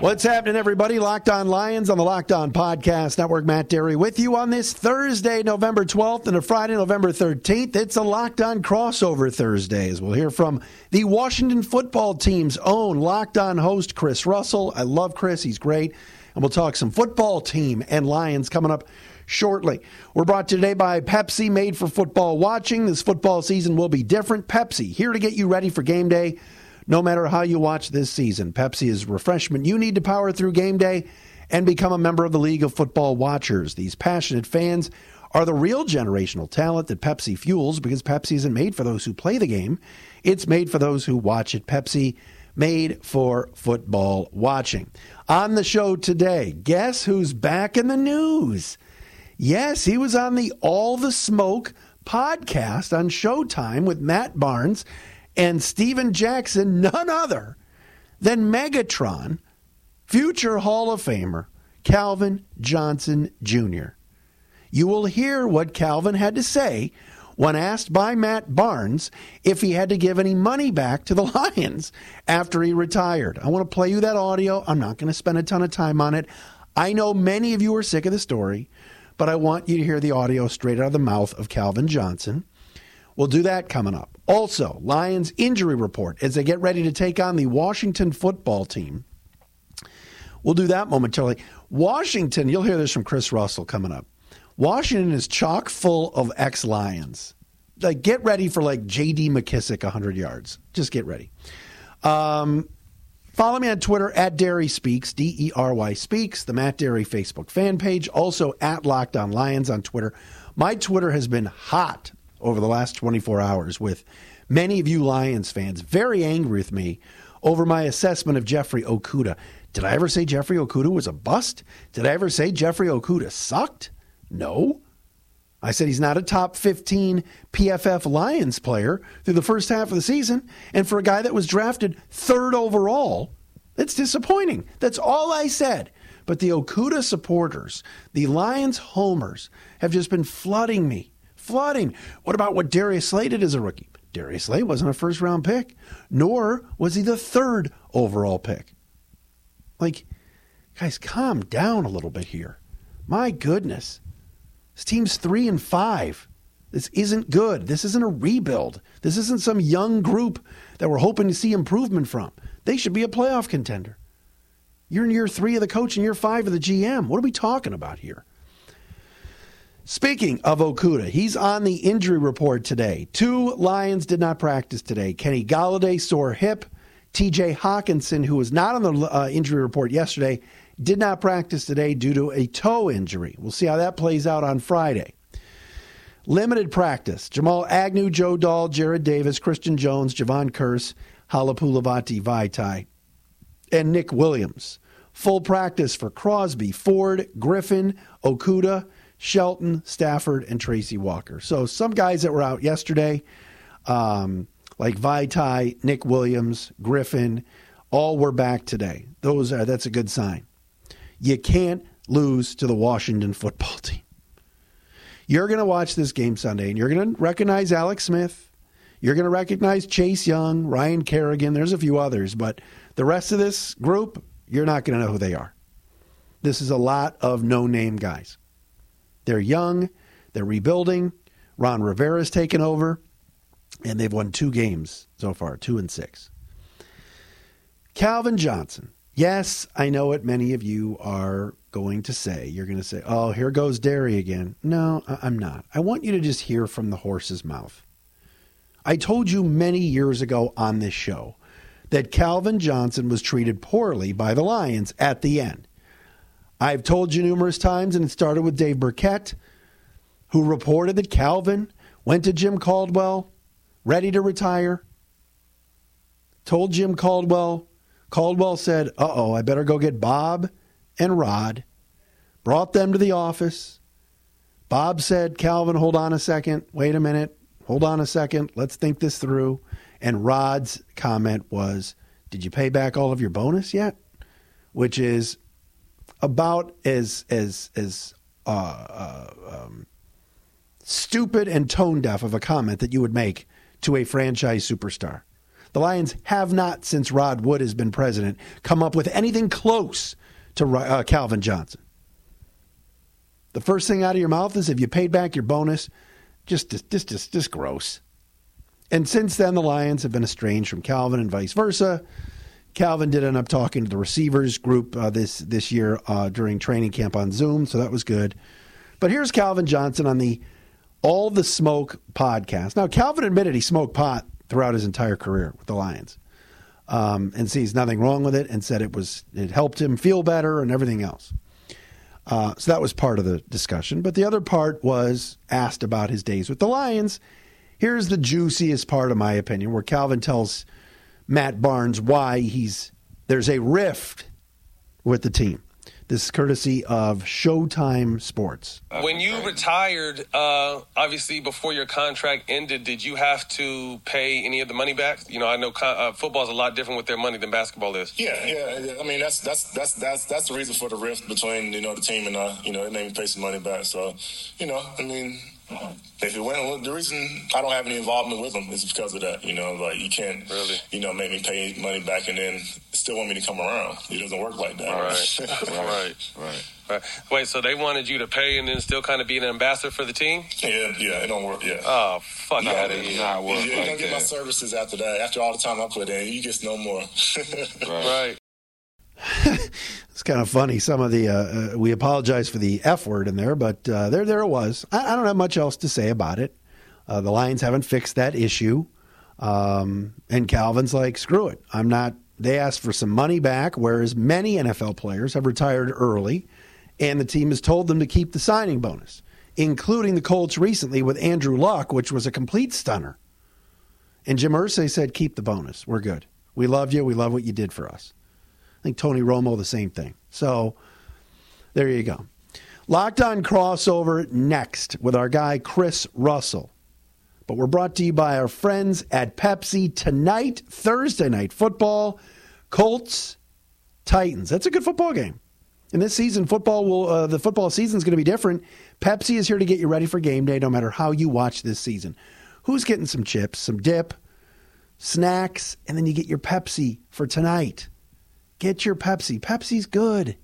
What's happening, everybody? Locked On Lions on the Locked On Podcast Network. Matt Dery with you on this Thursday, November 12th, and a Friday, November 13th. It's a Locked On crossover Thursday, as we'll hear from the Washington football team's own Locked On host, Chris Russell. I love Chris, he's great. And we'll talk some football team and Lions coming up shortly. We're brought today by Pepsi, made for football watching. This football season will be different. Pepsi, here to get you ready for game day no matter how you watch this season. Pepsi is refreshment you need to power through game day and become a member of the League of Football Watchers. These passionate fans are the real generational talent that Pepsi fuels because Pepsi isn't made for those who play the game, it's made for those who watch it. Pepsi made for football watching. On the show today, guess who's back in the news? Yes, he was on the All the Smoke podcast on Showtime with Matt Barnes and Steven Jackson, none other than Megatron, future Hall of Famer Calvin Johnson Jr. You will hear what Calvin had to say when asked by Matt Barnes if he had to give any money back to the Lions after he retired. I want to play you that audio. I'm not going to spend a ton of time on it. I know many of you are sick of the story, but I want you to hear the audio straight out of the mouth of Calvin Johnson. We'll do that coming up. Also, Lions injury report as they get ready to take on the Washington football team. We'll do that momentarily. Washington, you'll hear this from Chris Russell coming up. Washington is chock full of ex Lions. Like, get ready for like J.D. McKissic 100 yards. Just get ready. Um, follow me on Twitter at Dery Speaks, D E R Y Speaks, the Matt Dery Facebook fan page. Also at Locked On Lions on Twitter. My Twitter has been hot over the last 24 hours with many of you Lions fans very angry with me over my assessment of Jeffrey Okudah. Did I ever say Jeffrey Okudah was a bust? Did I ever say Jeffrey Okudah sucked? No. I said he's not a top 15 PFF Lions player through the first half of the season. And for a guy that was drafted third overall, it's disappointing. That's all I said. But the Okudah supporters, the Lions homers, have just been flooding me flooding. What about what Darius Slay did as a rookie? Darius Slay wasn't a first round pick, nor was he the third overall pick. Like, guys, calm down a little bit here. My goodness. This team's three and five. This isn't good. This isn't a rebuild. This isn't some young group that we're hoping to see improvement from. They should be a playoff contender. You're in year three of the coach and year five of the GM. What are we talking about here? Speaking of Okudah, he's on the injury report today. Two Lions did not practice today. Kenny Golladay, sore hip. TJ Hockenson, who was not on the uh, injury report yesterday, did not practice today due to a toe injury. We'll see how that plays out on Friday. Limited practice. Jamal Agnew, Joe Dahl, Jared Davis, Christian Jones, Javon Kearse, Halapoulivaati Vaitai, and Nick Williams. Full practice for Crosby, Ford, Griffin, Okudah, Shelton, Stafford, and Tracy Walker. So some guys that were out yesterday, um, like Vaitai, Nick Williams, Griffin, all were back today. Those are that's a good sign. You can't lose to the Washington football team. You're going to watch this game Sunday, and you're going to recognize Alex Smith. You're going to recognize Chase Young, Ryan Kerrigan. There's a few others, but the rest of this group, you're not going to know who they are. This is a lot of no name guys. They're young, they're rebuilding. Ron Rivera's taken over, and they've won two games so far, two and six. Calvin Johnson. Yes, I know what many of you are going to say. You're going to say, oh, here goes Dery again. No, I'm not. I want you to just hear from the horse's mouth. I told you many years ago on this show that Calvin Johnson was treated poorly by the Lions at the end. I've told you numerous times, and it started with Dave Birkett, who reported that Calvin went to Jim Caldwell, ready to retire. Told Jim Caldwell. Caldwell said, Uh oh, I better go get Bob and Rod. Brought them to the office. Bob said, Calvin, hold on a second. Wait a minute. hold on a second, let's think this through. And Rod's comment was, Did you pay back all of your bonus yet? Which is about as as as uh, uh, um, stupid and tone deaf of a comment that you would make to a franchise superstar. The Lions have not, since Rod Wood has been president, come up with anything close to uh, Calvin Johnson. The first thing out of your mouth is if you paid back your bonus, just just just just, just gross. And since then, the Lions have been estranged from Calvin and vice versa. Calvin did end up talking to the receivers group uh, this this year uh, during training camp on Zoom, so that was good. But here's Calvin Johnson on the All the Smoke podcast. Now, Calvin admitted he smoked pot throughout his entire career with the Lions, um, and sees nothing wrong with it, and said it was it helped him feel better and everything else. Uh, so that was part of the discussion. But the other part was asked about his days with the Lions. Here's the juiciest part, of my opinion, where Calvin tells Matt Barnes why he's there's a rift with the team. This is courtesy of Showtime Sports. When you retired, uh, obviously before your contract ended, did you have to pay any of the money back? You know, I know uh, football is a lot different with their money than basketball is. Yeah, yeah. I mean, that's that's that's that's that's the reason for the rift between you know the team and uh, you know it made me pay some money back. So, you know, I mean, if it went, the reason I don't have any involvement with them is because of that. You know, like you can't really, you know, make me pay money back and then still want me to come around. It doesn't work like that. All right, right, right, right. Wait, so they wanted you to pay and then still kind of be an ambassador for the team? Yeah, yeah, it don't work. Yeah. Oh, fuck no, out of here. Not work you, like don't get my services after that. After all the time I put in, you get no more. right. it's kind of funny. Some of the uh, uh, we apologize for the F word in there, but uh, there there it was. I, I, don't have much else to say about it. Uh, the Lions haven't fixed that issue, um, and Calvin's like, screw it. I'm not. They asked for some money back, whereas many NFL players have retired early, and the team has told them to keep the signing bonus, including the Colts recently with Andrew Luck, which was a complete stunner. And Jim Irsay said, keep the bonus. We're good. We love you. We love what you did for us. I think Tony Romo, the same thing. So there you go. Locked on crossover next with our guy, Chris Russell. But we're brought to you by our friends at Pepsi tonight, Thursday night football, Colts, Titans. That's a good football game. And this season, football will uh, the football season is going to be different. Pepsi is here to get you ready for game day, no matter how you watch this season. Who's getting some chips, some dip, snacks, and then you get your Pepsi for tonight. Get your Pepsi. Pepsi's good.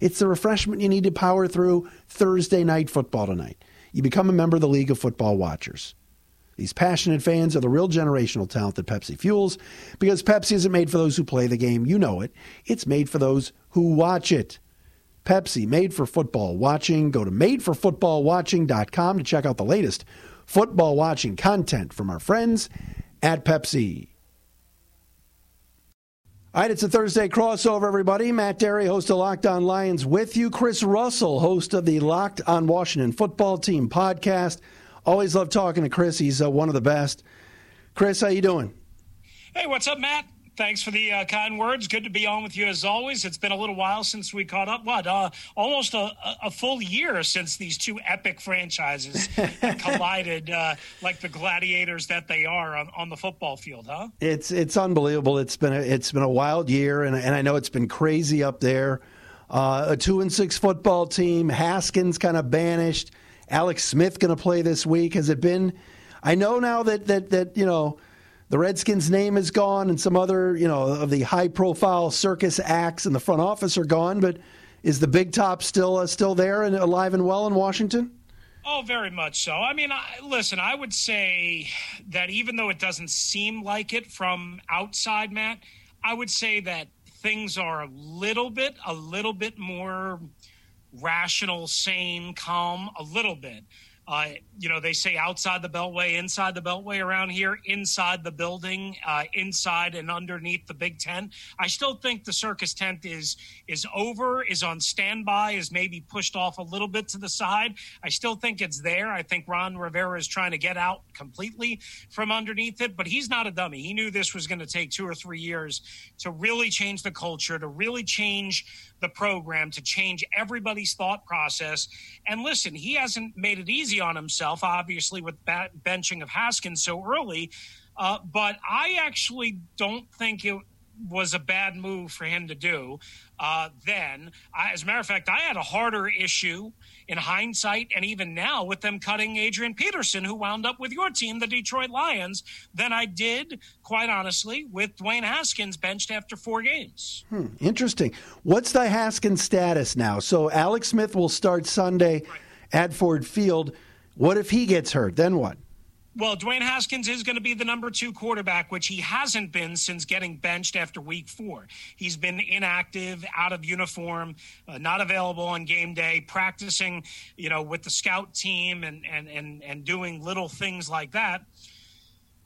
It's the refreshment you need to power through Thursday night football tonight. You become a member of the League of Football Watchers. These passionate fans are the real generational talent that Pepsi fuels because Pepsi isn't made for those who play the game. You know it. It's made for those who watch it. Pepsi, made for football watching. Go to madeforfootballwatching.com to check out the latest football watching content from our friends at Pepsi. All right, it's a Thursday crossover, everybody. Matt Dery, host of Locked On Lions, with you. Chris Russell, host of the Locked On Washington Football Team podcast. Always love talking to Chris. He's uh, one of the best. Chris, how you doing? Hey, what's up, Matt? Thanks for the uh, kind words. Good to be on with you as always. It's been a little while since we caught up. What, uh, almost a, a, full year since these two epic franchises collided uh, like the gladiators that they are on, on, the football field, huh? It's it's unbelievable. It's been a, it's been a wild year, and, and I know it's been crazy up there. Uh, a two and six football team. Haskins kind of banished. Alex Smith going to play this week. Has it been? I know now that that that you know the Redskins' name is gone, and some other, you know, of the high-profile circus acts in the front office are gone. But is the big top still uh, still there and alive and well in Washington? Oh, very much so. I mean, I, listen, I would say that even though it doesn't seem like it from outside, Matt, I would say that things are a little bit, a little bit more rational, sane, calm, a little bit. Uh, you know, they say outside the beltway, inside the beltway around here, inside the building, uh, inside and underneath the Big Tent. I still think the circus tent is is over, is on standby, is maybe pushed off a little bit to the side. I still think it's there. I think Ron Rivera is trying to get out completely from underneath it, but he's not a dummy. He knew this was going to take two or three years to really change the culture, to really change the program, to change everybody's thought process. And listen, he hasn't made it easy on himself, obviously, with benching of Haskins so early. Uh, but I actually don't think it was a bad move for him to do uh, then. I, as a matter of fact, I had a harder issue in hindsight and even now with them cutting Adrian Peterson, who wound up with your team, the Detroit Lions, than I did, quite honestly, with Dwayne Haskins benched after four games. Hmm, interesting. What's the Haskins status now? So Alex Smith will start Sunday right. at Ford Field. What if he gets hurt? Then what? Well, Dwayne Haskins is going to be the number two quarterback, which he hasn't been since getting benched after week four. He's been inactive, out of uniform, uh, not available on game day, practicing, you know, with the scout team and, and, and, and doing little things like that.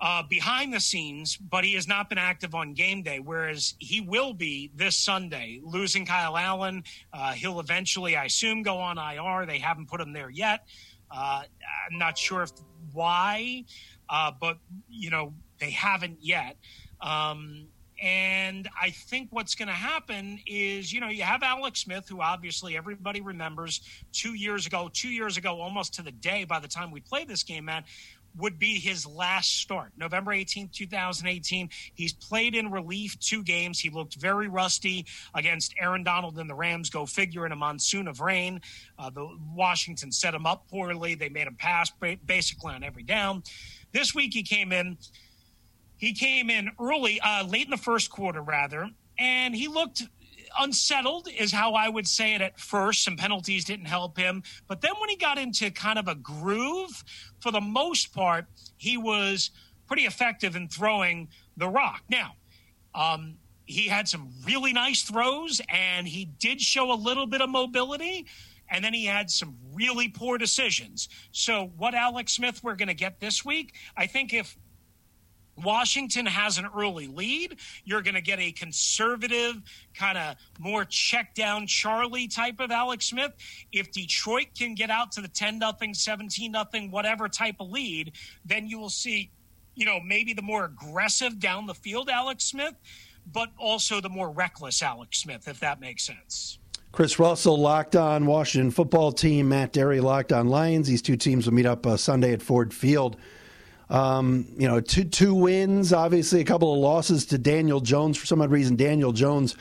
Uh, behind the scenes, but he has not been active on game day, whereas he will be this Sunday. Losing Kyle Allen, uh, he'll eventually, I assume, go on IR. They haven't put him there yet. Uh, I'm not sure if why, uh, but you know they haven't yet. Um, and I think what's going to happen is, you know, you have Alex Smith, who obviously everybody remembers two years ago, two years ago, almost to the day by the time we played this game, man, would be his last start. November 18th, 2018. He's played in relief two games. He looked very rusty against Aaron Donald and the Rams. Go figure in a monsoon of rain. Uh, the Washington set him up poorly. They made him pass basically on every down. This week he came in. He came in early, uh, late in the first quarter, rather, and he looked unsettled is how I would say it at first. Some penalties didn't help him. But then when he got into kind of a groove, for the most part, he was pretty effective in throwing the rock. Now, um, he had some really nice throws and he did show a little bit of mobility. And then he had some really poor decisions. So, what Alex Smith we're going to get this week, I think if Washington has an early lead. You're going to get a conservative, kind of more check down Charlie type of Alex Smith. If Detroit can get out to the 10 nothing, 17 nothing, whatever type of lead, then you will see, you know, maybe the more aggressive down the field Alex Smith, but also the more reckless Alex Smith, if that makes sense. Chris Russell locked on Washington football team, Matt Dery, locked on Lions. These two teams will meet up uh, Sunday at Ford Field. Um, you know, two two wins, obviously a couple of losses to Daniel Jones. For some odd reason, Daniel Jones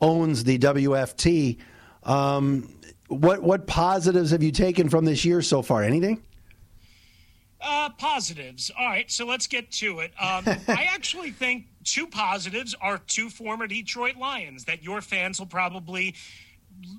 owns the WFT. Um, what what positives have you taken from this year so far? Anything? Uh, positives. All right, so let's get to it. Um, I actually think two positives are two former Detroit Lions that your fans will probably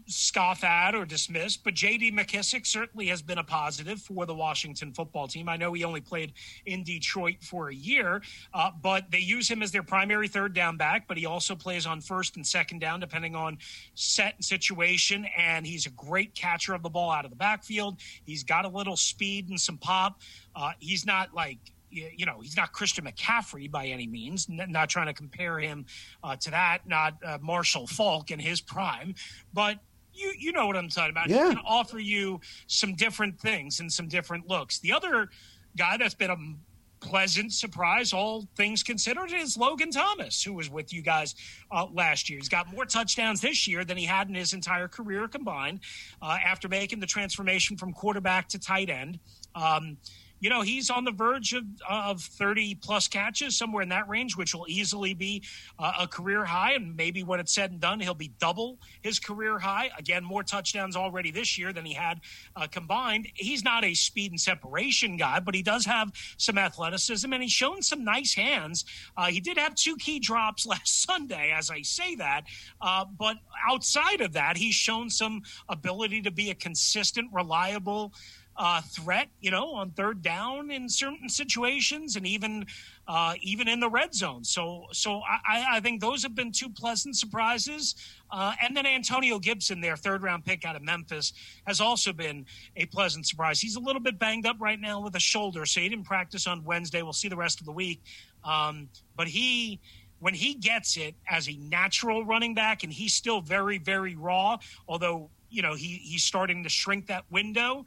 scoff at or dismiss, but J.D. McKissic certainly has been a positive for the Washington football team. I know he only played in Detroit for a year, uh, but they use him as their primary third down back, but he also plays on first and second down, depending on set and situation. And he's a great catcher of the ball out of the backfield. He's got a little speed and some pop. Uh, he's not like you know, he's not Christian McCaffrey by any means. N- not trying to compare him uh, to that. Not uh, Marshall Faulk in his prime, but you you know what I'm talking about. Yeah. He can offer you some different things and some different looks. The other guy that's been a pleasant surprise, all things considered, is Logan Thomas, who was with you guys uh, last year. He's got more touchdowns this year than he had in his entire career combined uh, after making the transformation from quarterback to tight end. Um, you know, he's on the verge of, of 30 plus catches, somewhere in that range, which will easily be uh, a career high. And maybe when it's said and done, he'll be double his career high. Again, more touchdowns already this year than he had uh, combined. He's not a speed and separation guy, but he does have some athleticism and he's shown some nice hands. Uh, he did have two key drops last Sunday, as I say that. Uh, but outside of that, he's shown some ability to be a consistent, reliable, uh, threat, you know, on third down in certain situations, and even uh, even in the red zone. So, so I, I think those have been two pleasant surprises. Uh, and then Antonio Gibson, their third round pick out of Memphis, has also been a pleasant surprise. He's a little bit banged up right now with a shoulder, so he didn't practice on Wednesday. We'll see the rest of the week. Um, but he when he gets it as a natural running back, and he's still very, very raw, although you know he he's starting to shrink that window.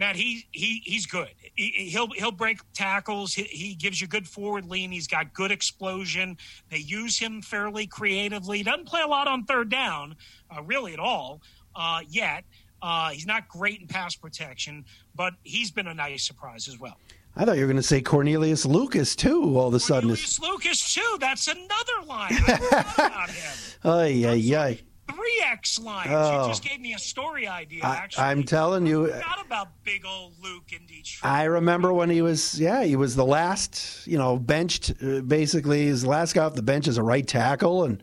Matt, he he he's good. He, will he'll break tackles. He, he, gives you good forward lean. He's got good explosion. They use him fairly creatively. He doesn't play a lot on third down, uh, really at all uh, yet. Uh, he's not great in pass protection, but he's been a nice surprise as well. I thought you were going to say Cornelius Lucas too. All of a sudden, Cornelius Lucas too. That's another line. I about him. Ay, ay, ay. Three X lines. Oh. You just gave me a story idea. I, Actually, I'm telling you, I forgot about big old Luke in Detroit. I remember when he was, yeah, he was the last, you know, benched. Uh, basically, his last guy off the bench as a right tackle, and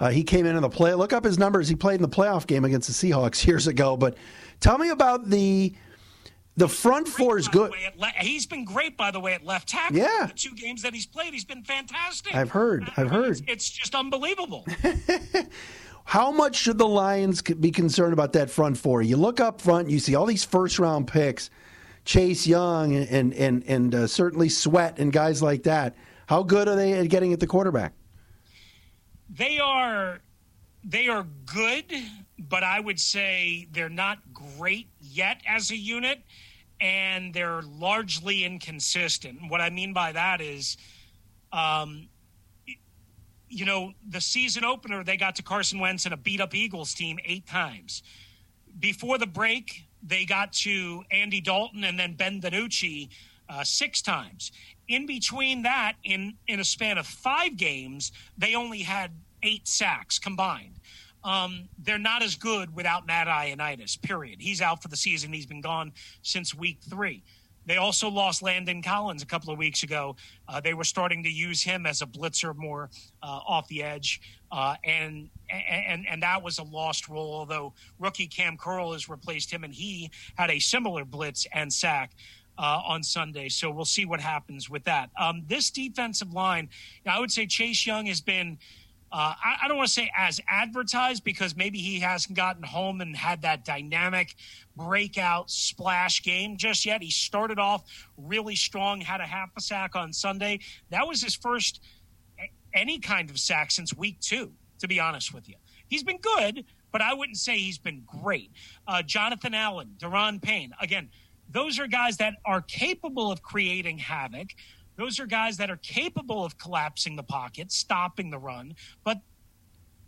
uh, he came in in the play. Look up his numbers. He played in the playoff game against the Seahawks years ago. But tell me about the the front four is good. le- he's been great, by the way, at left tackle. Yeah. the two games that he's played, he's been fantastic. I've heard, I I've heard. It's, it's just unbelievable. How much should the Lions be concerned about that front four? You look up front, you see all these first round picks, Chase Young and and and uh, certainly Sweat and guys like that. How good are they at getting at the quarterback? they are they are good, but I would say they're not great yet as a unit, and they're largely inconsistent. What I mean by that is, um, you know, the season opener they got to Carson Wentz and a beat up Eagles team eight times. Before the break, they got to Andy Dalton and then Ben DiNucci uh, six times. In between that, in in a span of five games, they only had eight sacks combined. Um, they're not as good without Matt Ioannidis. Period. He's out for the season. He's been gone since week three. They also lost Landon Collins a couple of weeks ago. Uh, they were starting to use him as a blitzer more uh, off the edge, uh, and and and that was a lost role. Although rookie Kam Curl has replaced him, and he had a similar blitz and sack uh, on Sunday. So we'll see what happens with that. Um, this defensive line, I would say Chase Young has been. Uh, I, I don't want to say as advertised because maybe he hasn't gotten home and had that dynamic breakout splash game just yet. He started off really strong, had a half a sack on Sunday. That was his first any kind of sack since week two, to be honest with you. He's been good, but I wouldn't say he's been great. Uh, Jonathan Allen, Daron Payne, again, those are guys that are capable of creating havoc. Those are guys that are capable of collapsing the pocket, stopping the run. But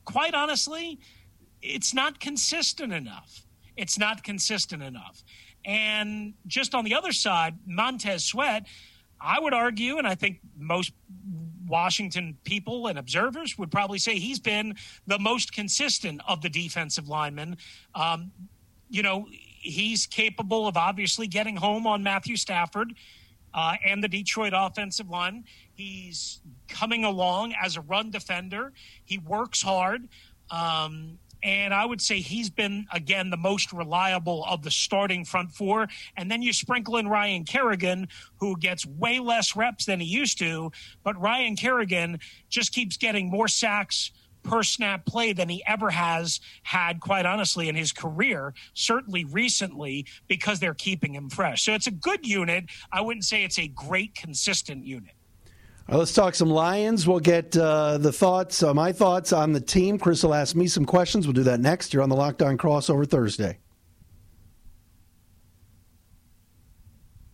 quite honestly, it's not consistent enough. It's not consistent enough. And just on the other side, Montez Sweat, I would argue, and I think most Washington people and observers would probably say he's been the most consistent of the defensive linemen. Um, you know, he's capable of obviously getting home on Matthew Stafford uh, and the Detroit offensive line. He's coming along as a run defender. He works hard. Um, and I would say he's been, again, the most reliable of the starting front four. And then you sprinkle in Ryan Kerrigan, who gets way less reps than he used to. But Ryan Kerrigan just keeps getting more sacks per snap play than he ever has had, quite honestly, in his career, certainly recently, because they're keeping him fresh. So it's a good unit. I wouldn't say it's a great, consistent unit. Let's talk some Lions. We'll get uh, the thoughts, uh, my thoughts on the team. Chris will ask me some questions. We'll do that next. You're on the Locked On Crossover Thursday.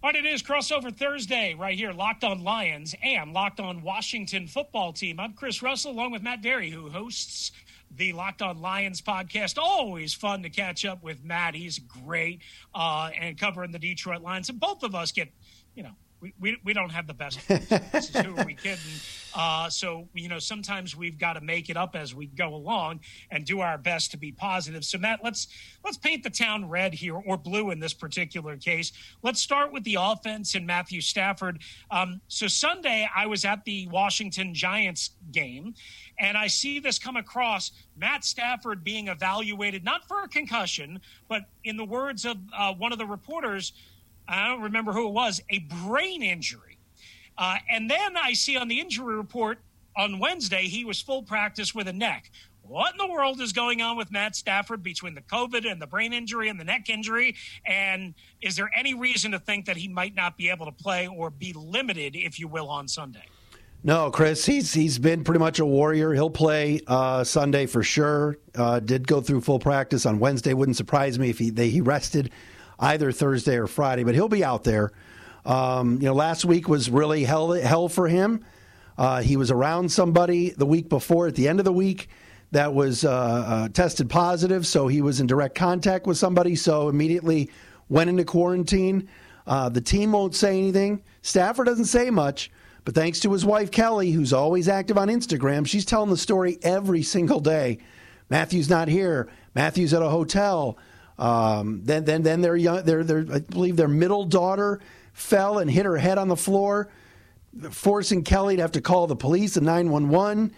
All right, it is crossover Thursday right here, Locked On Lions and Locked On Washington football team. I'm Chris Russell, along with Matt Dery, who hosts the Locked On Lions podcast. Always fun to catch up with Matt. He's great uh, and covering the Detroit Lions. And both of us get, you know, we, we, we don't have the best. Who are we kidding? Uh, so you know, sometimes we've got to make it up as we go along and do our best to be positive. So Matt, let's let's paint the town red here or blue in this particular case. Let's start with the offense and Matthew Stafford. Um, so Sunday, I was at the Washington Giants game, and I see this come across: Matt Stafford being evaluated not for a concussion, but in the words of uh, one of the reporters. I don't remember who it was, a brain injury. Uh, and then I see on the injury report on Wednesday, he was full practice with a neck. What in the world is going on with Matt Stafford between the COVID and the brain injury and the neck injury? And is there any reason to think that he might not be able to play or be limited, if you will, on Sunday? No, Chris, he's he's been pretty much a warrior. He'll play uh, Sunday for sure. Uh, did go through full practice on Wednesday. Wouldn't surprise me if he they, he rested either Thursday or Friday, but he'll be out there. Um, you know, last week was really hell hell for him. Uh, he was around somebody the week before at the end of the week that was uh, uh, tested positive, so he was in direct contact with somebody, so immediately went into quarantine. Uh, the team won't say anything. Stafford doesn't say much, but thanks to his wife Kelly, who's always active on Instagram, she's telling the story every single day. Matthew's not here. Matthew's at a hotel. Um, then, then, then their young, their, their, I believe their middle daughter fell and hit her head on the floor, forcing Kelly to have to call the police and 911.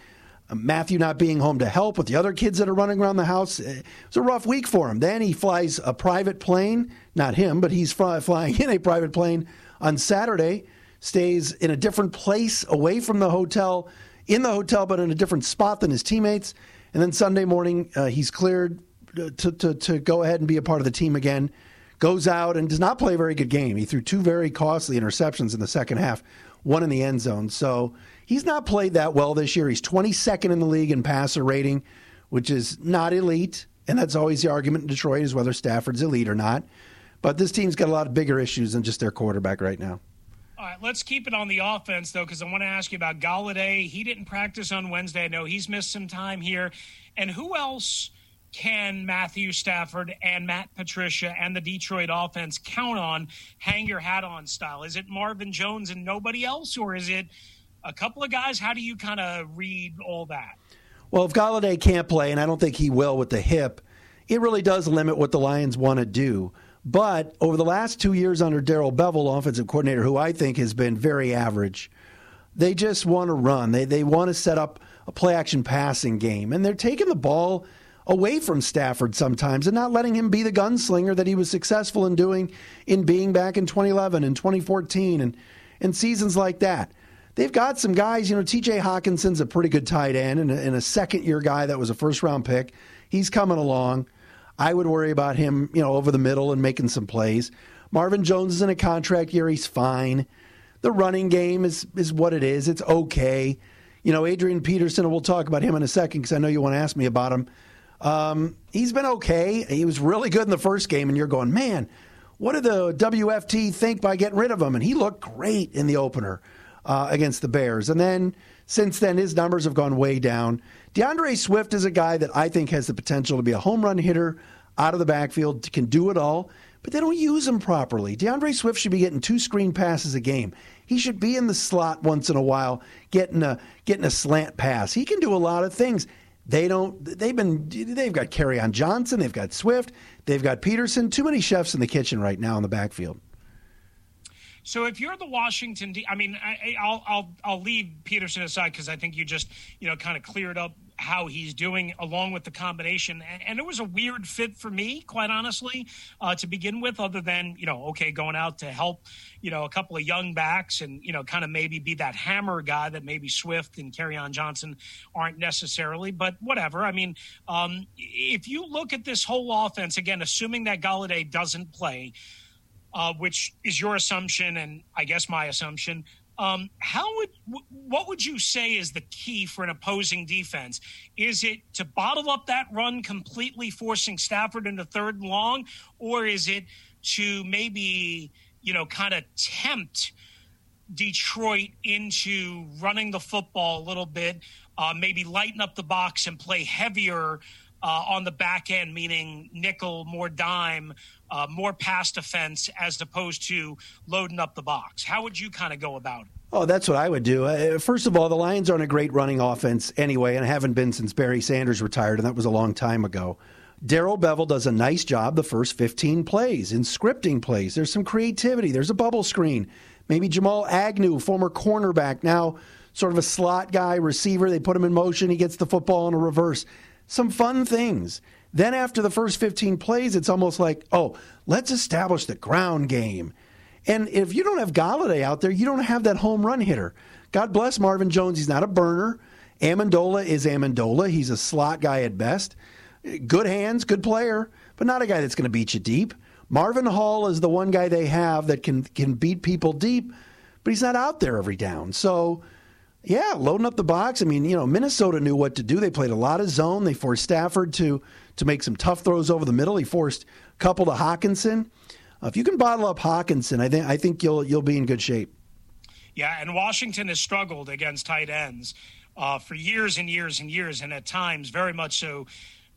Uh, Matthew not being home to help with the other kids that are running around the house. Uh, it's a rough week for him. Then he flies a private plane, not him, but he's flying in a private plane on Saturday, stays in a different place away from the hotel, in the hotel, but in a different spot than his teammates. And then Sunday morning, uh, he's cleared to, to, to go ahead and be a part of the team again. Goes out and does not play a very good game. He threw two very costly interceptions in the second half, one in the end zone. So he's not played that well this year. He's 22nd in the league in passer rating, which is not elite. And that's always the argument in Detroit is whether Stafford's elite or not. But this team's got a lot of bigger issues than just their quarterback right now. All right, let's keep it on the offense, though, because I want to ask you about Golladay. He didn't practice on Wednesday. I know he's missed some time here. And who else can Matthew Stafford and Matt Patricia and the Detroit offense count on hang your hat on style? Is it Marvin Jones and nobody else, or is it a couple of guys? How do you kind of read all that? Well, if Golladay can't play, and I don't think he will with the hip, it really does limit what the Lions want to do. But over the last two years under Darrell Bevell, offensive coordinator, who I think has been very average, they just want to run. They they want to set up a play action passing game, and they're taking the ball away from Stafford sometimes and not letting him be the gunslinger that he was successful in doing in being back in 2011 and 2014 and and seasons like that. They've got some guys, you know, TJ Hockenson's a pretty good tight end and a, and a second year guy that was a first round pick. He's coming along. I would worry about him, you know, over the middle and making some plays. Marvin Jones is in a contract year. He's fine. The running game is is what it is. It's okay. You know, Adrian Peterson, we'll talk about him in a second because I know you want to ask me about him. Um, he's been okay. He was really good in the first game, and you're going, man, what did the WFT think by getting rid of him? And he looked great in the opener uh, against the Bears. And then since then, his numbers have gone way down. DeAndre Swift is a guy that I think has the potential to be a home run hitter out of the backfield, can do it all, but they don't use him properly. DeAndre Swift should be getting two screen passes a game. He should be in the slot once in a while, getting a getting a slant pass. He can do a lot of things. They don't. They've been. They've got Kerryon Johnson. They've got Swift. They've got Peterson. Too many chefs in the kitchen right now in the backfield. So if you're the Washington, D- I mean, I, will I'll I'll leave Peterson aside because I think you just you know kind of cleared up how he's doing along with the combination. And, and it was a weird fit for me, quite honestly, uh, to begin with. Other than you know, okay, going out to help you know a couple of young backs and you know kind of maybe be that hammer guy that maybe Swift and Kerryon Johnson aren't necessarily. But whatever. I mean, um, if you look at this whole offense again, assuming that Golladay doesn't play uh, which is your assumption and I guess my assumption. Um, how would what would you say is the key for an opposing defense? Is it to bottle up that run completely, forcing Stafford into third and long, or is it to maybe you know kind of tempt Detroit into running the football a little bit, uh, maybe lighten up the box and play heavier uh, on the back end, meaning nickel, more dime, uh, more pass defense as opposed to loading up the box? How would you kind of go about it? Oh, that's what I would do. Uh, first of all, the Lions aren't a great running offense anyway, and haven't been since Barry Sanders retired, and that was a long time ago. Darrell Bevell does a nice job the first 15 plays in scripting plays. There's some creativity. There's a bubble screen. Maybe Jamal Agnew, former cornerback, now sort of a slot guy, receiver. They put him in motion. He gets the football in a reverse. Some fun things. Then after the first 15 plays, it's almost like, oh, let's establish the ground game. And if you don't have Golladay out there, you don't have that home run hitter. God bless Marvin Jones. He's not a burner. Amendola is Amendola. He's a slot guy at best. Good hands, good player, but not a guy that's going to beat you deep. Marvin Hall is the one guy they have that can can beat people deep, but he's not out there every down. So yeah, loading up the box. I mean, you know, Minnesota knew what to do. They played a lot of zone. They forced Stafford to to make some tough throws over the middle. He forced a couple to Hockenson. Uh, if you can bottle up Hockenson, I think I think you'll you'll be in good shape. Yeah, and Washington has struggled against tight ends. uh, for years and years and years, and at times very much so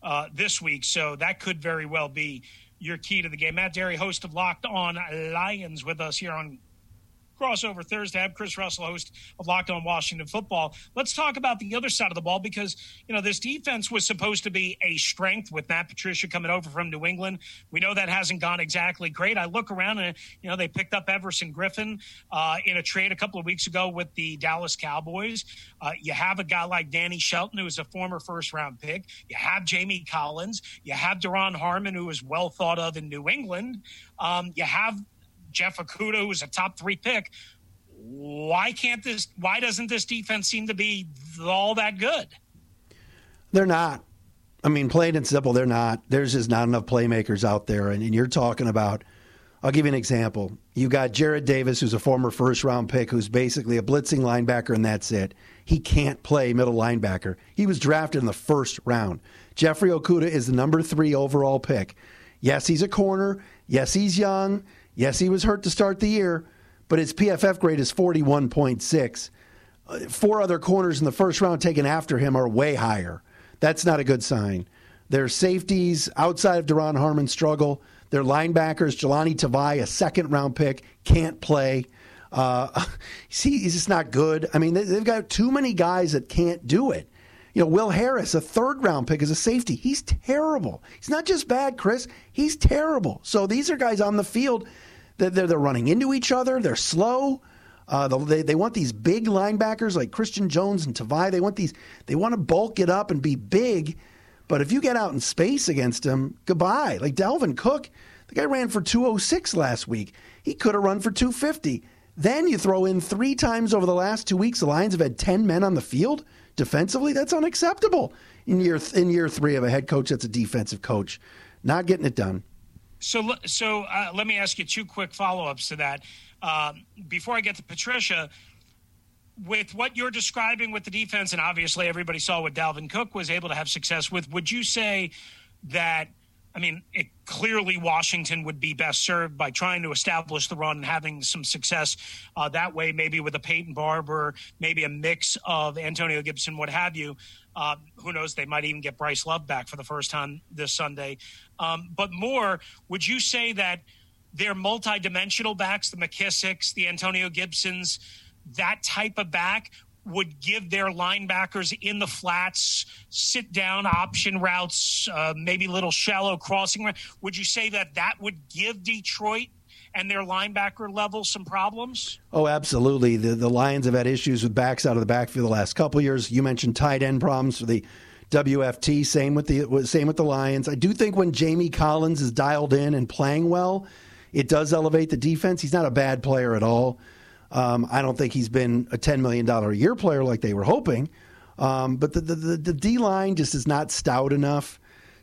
uh, this week. So that could very well be your key to the game. Matt Dery, host of Locked On Lions, with us here on crossover Thursday. I'm Chris Russell, host of Locked On Washington Football. Let's talk about the other side of the ball because, you know, this defense was supposed to be a strength with Matt Patricia coming over from New England. We know that hasn't gone exactly great. I look around and, you know, they picked up Everson Griffen uh, in a trade a couple of weeks ago with the Dallas Cowboys. Uh, you have a guy like Danny Shelton, who is a former first round pick. You have Jamie Collins. You have Duron Harmon, who is well thought of in New England. Um, you have Jeff Okudah, who's a top three pick. Why can't this? Why doesn't this defense seem to be all that good? They're not. I mean, plain and simple, they're not. There's just not enough playmakers out there. And, and you're talking about, I'll give you an example. You got Jared Davis, who's a former first round pick, who's basically a blitzing linebacker, and that's it. He can't play middle linebacker. He was drafted in the first round. Jeffrey Okudah is the number three overall pick. Yes, he's a corner. Yes, he's young. Yes, he was hurt to start the year, but his PFF grade is 41.6. Uh, four other corners in the first round taken after him are way higher. That's not a good sign. Their safeties outside of Duron Harmon struggle. Their linebackers, Jahlani Tavai, a second round pick, can't play. Uh, see, he's just not good. I mean, they've got too many guys that can't do it. You know, Will Harris, a third round pick as a safety, he's terrible. He's not just bad, Chris. He's terrible. So these are guys on the field that they're, they're running into each other. They're slow. Uh, they, they want these big linebackers like Christian Jones and Tavai. They want these. They want to bulk it up and be big. But if you get out in space against them, goodbye. Like Dalvin Cook, the guy ran for 206 last week. He could have run for 250. Then you throw in three times over the last two weeks, the Lions have had 10 men on the field defensively. That's unacceptable in year, in year three of a head coach that's a defensive coach. Not getting it done. So, so uh, let me ask you two quick follow ups to that. Um, before I get to Patricia, with what you're describing with the defense, and obviously everybody saw what Dalvin Cook was able to have success with, would you say that? I mean, it, clearly Washington would be best served by trying to establish the run and having some success uh, that way, maybe with a Peyton Barber, maybe a mix of Antonio Gibson, what have you. Uh, who knows? They might even get Bryce Love back for the first time this Sunday. Um, but more, would you say that they're multi-dimensional backs, the McKissics, the Antonio Gibsons, that type of back would give their linebackers in the flats sit down option routes, uh, maybe little shallow crossing. Would you say that that would give Detroit and their linebacker level some problems? Oh, absolutely. The the Lions have had issues with backs out of the backfield the last couple years. You mentioned tight end problems for the WFT. Same with the same with the Lions. I do think when Jamie Collins is dialed in and playing well, it does elevate the defense. He's not a bad player at all. Um, I don't think he's been a ten million dollar a year player like they were hoping. Um, but the, the, the D line just is not stout enough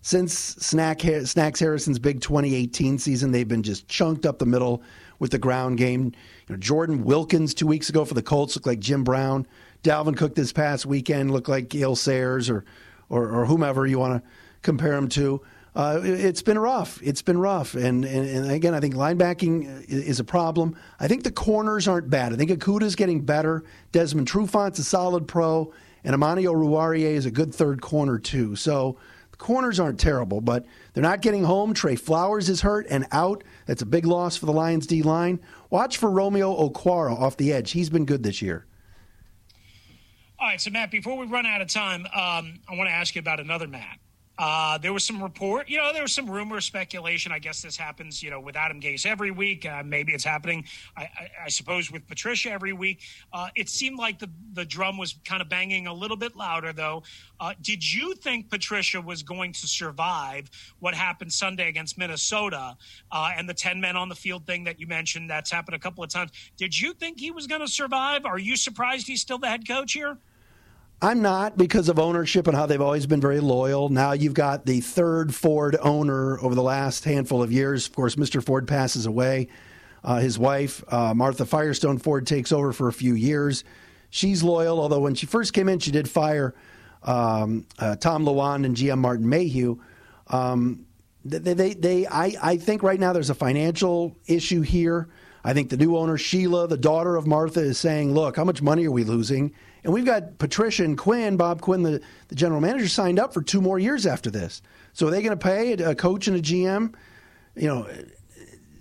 since Snack, Snacks Harrison's big 2018 season, they've been just chunked up the middle with the ground game. You know, Jordan Wilkins two weeks ago for the Colts looked like Jim Brown. Dalvin Cook this past weekend looked like Gale Sayers or, or, or whomever you want to compare him to. Uh, it's been rough. It's been rough. And, and, and, again, I think linebacking is a problem. I think the corners aren't bad. I think Okudah's getting better. Desmond Trufant's a solid pro. And Amani Oruwariye is a good third corner, too. So the corners aren't terrible, but they're not getting home. Trey Flowers is hurt and out. That's a big loss for the Lions D line. Watch for Romeo Okwara off the edge. He's been good this year. All right, so Matt, before we run out of time, um, I want to ask you about another Matt. Uh, there was some report, you know, there was some rumor, speculation. I guess this happens, you know, with Adam Gase every week. Uh, maybe it's happening, I, I, I, suppose, with Patricia every week. Uh, it seemed like the, the drum was kind of banging a little bit louder, though. Uh, did you think Patricia was going to survive what happened Sunday against Minnesota uh, and the 10 men on the field thing that you mentioned? That's happened a couple of times. Did you think he was going to survive? Are you surprised he's still the head coach here? I'm not because of ownership and how they've always been very loyal. Now you've got the third Ford owner over the last handful of years. Of course, Mr. Ford passes away. Uh, his wife, uh, Martha Firestone Ford, takes over for a few years. She's loyal, although when she first came in, she did fire um, uh, Tom Lewand and GM Martin Mayhew. Um, they, they, they, I, I think right now there's a financial issue here. I think the new owner, Sheila, the daughter of Martha, is saying, look, how much money are we losing? And we've got Patricia and Quinn, Bob Quinn, the, the general manager, signed up for two more years after this. So are they going to pay a coach and a GM, you know,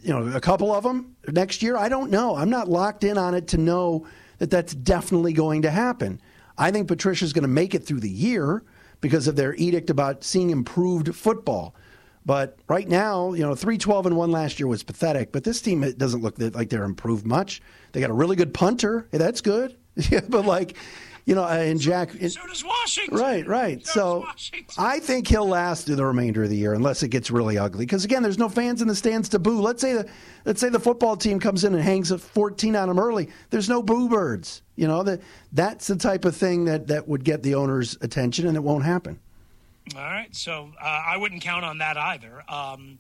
you know, a couple of them next year? I don't know. I'm not locked in on it to know that that's definitely going to happen. I think Patricia's going to make it through the year because of their edict about seeing improved football. But right now, you know, 312 and 1 last year was pathetic, but this team doesn't look like they're improved much. They got a really good punter. Hey, that's good. yeah, but like, you know, and Jack. So does Washington. Right, right. So, so I think he'll last through the remainder of the year, unless it gets really ugly. Because again, there's no fans in the stands to boo. Let's say the let's say the football team comes in and hangs a 14 on them early. There's no boo birds. You know that that's the type of thing that that would get the owner's attention, and it won't happen. All right, so uh, I wouldn't count on that either. Um,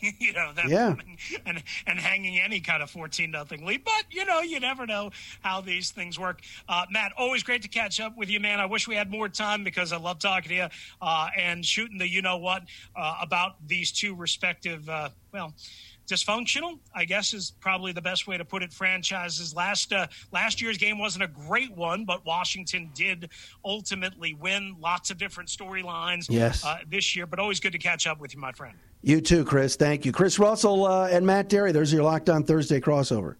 you know, that yeah. and and hanging any kind of fourteen nothing lead. But you know, you never know how these things work. Uh, Matt, always great to catch up with you, man. I wish we had more time because I love talking to you uh, and shooting the you know what uh, about these two respective uh, well dysfunctional, I guess is probably the best way to put it. Franchises last uh, last year's game wasn't a great one, but Washington did ultimately win. Lots of different storylines yes. uh, this year, but always good to catch up with you, my friend. You too, Chris. Thank you, Chris Russell uh, and Matt Dery. There's your Locked On Thursday crossover.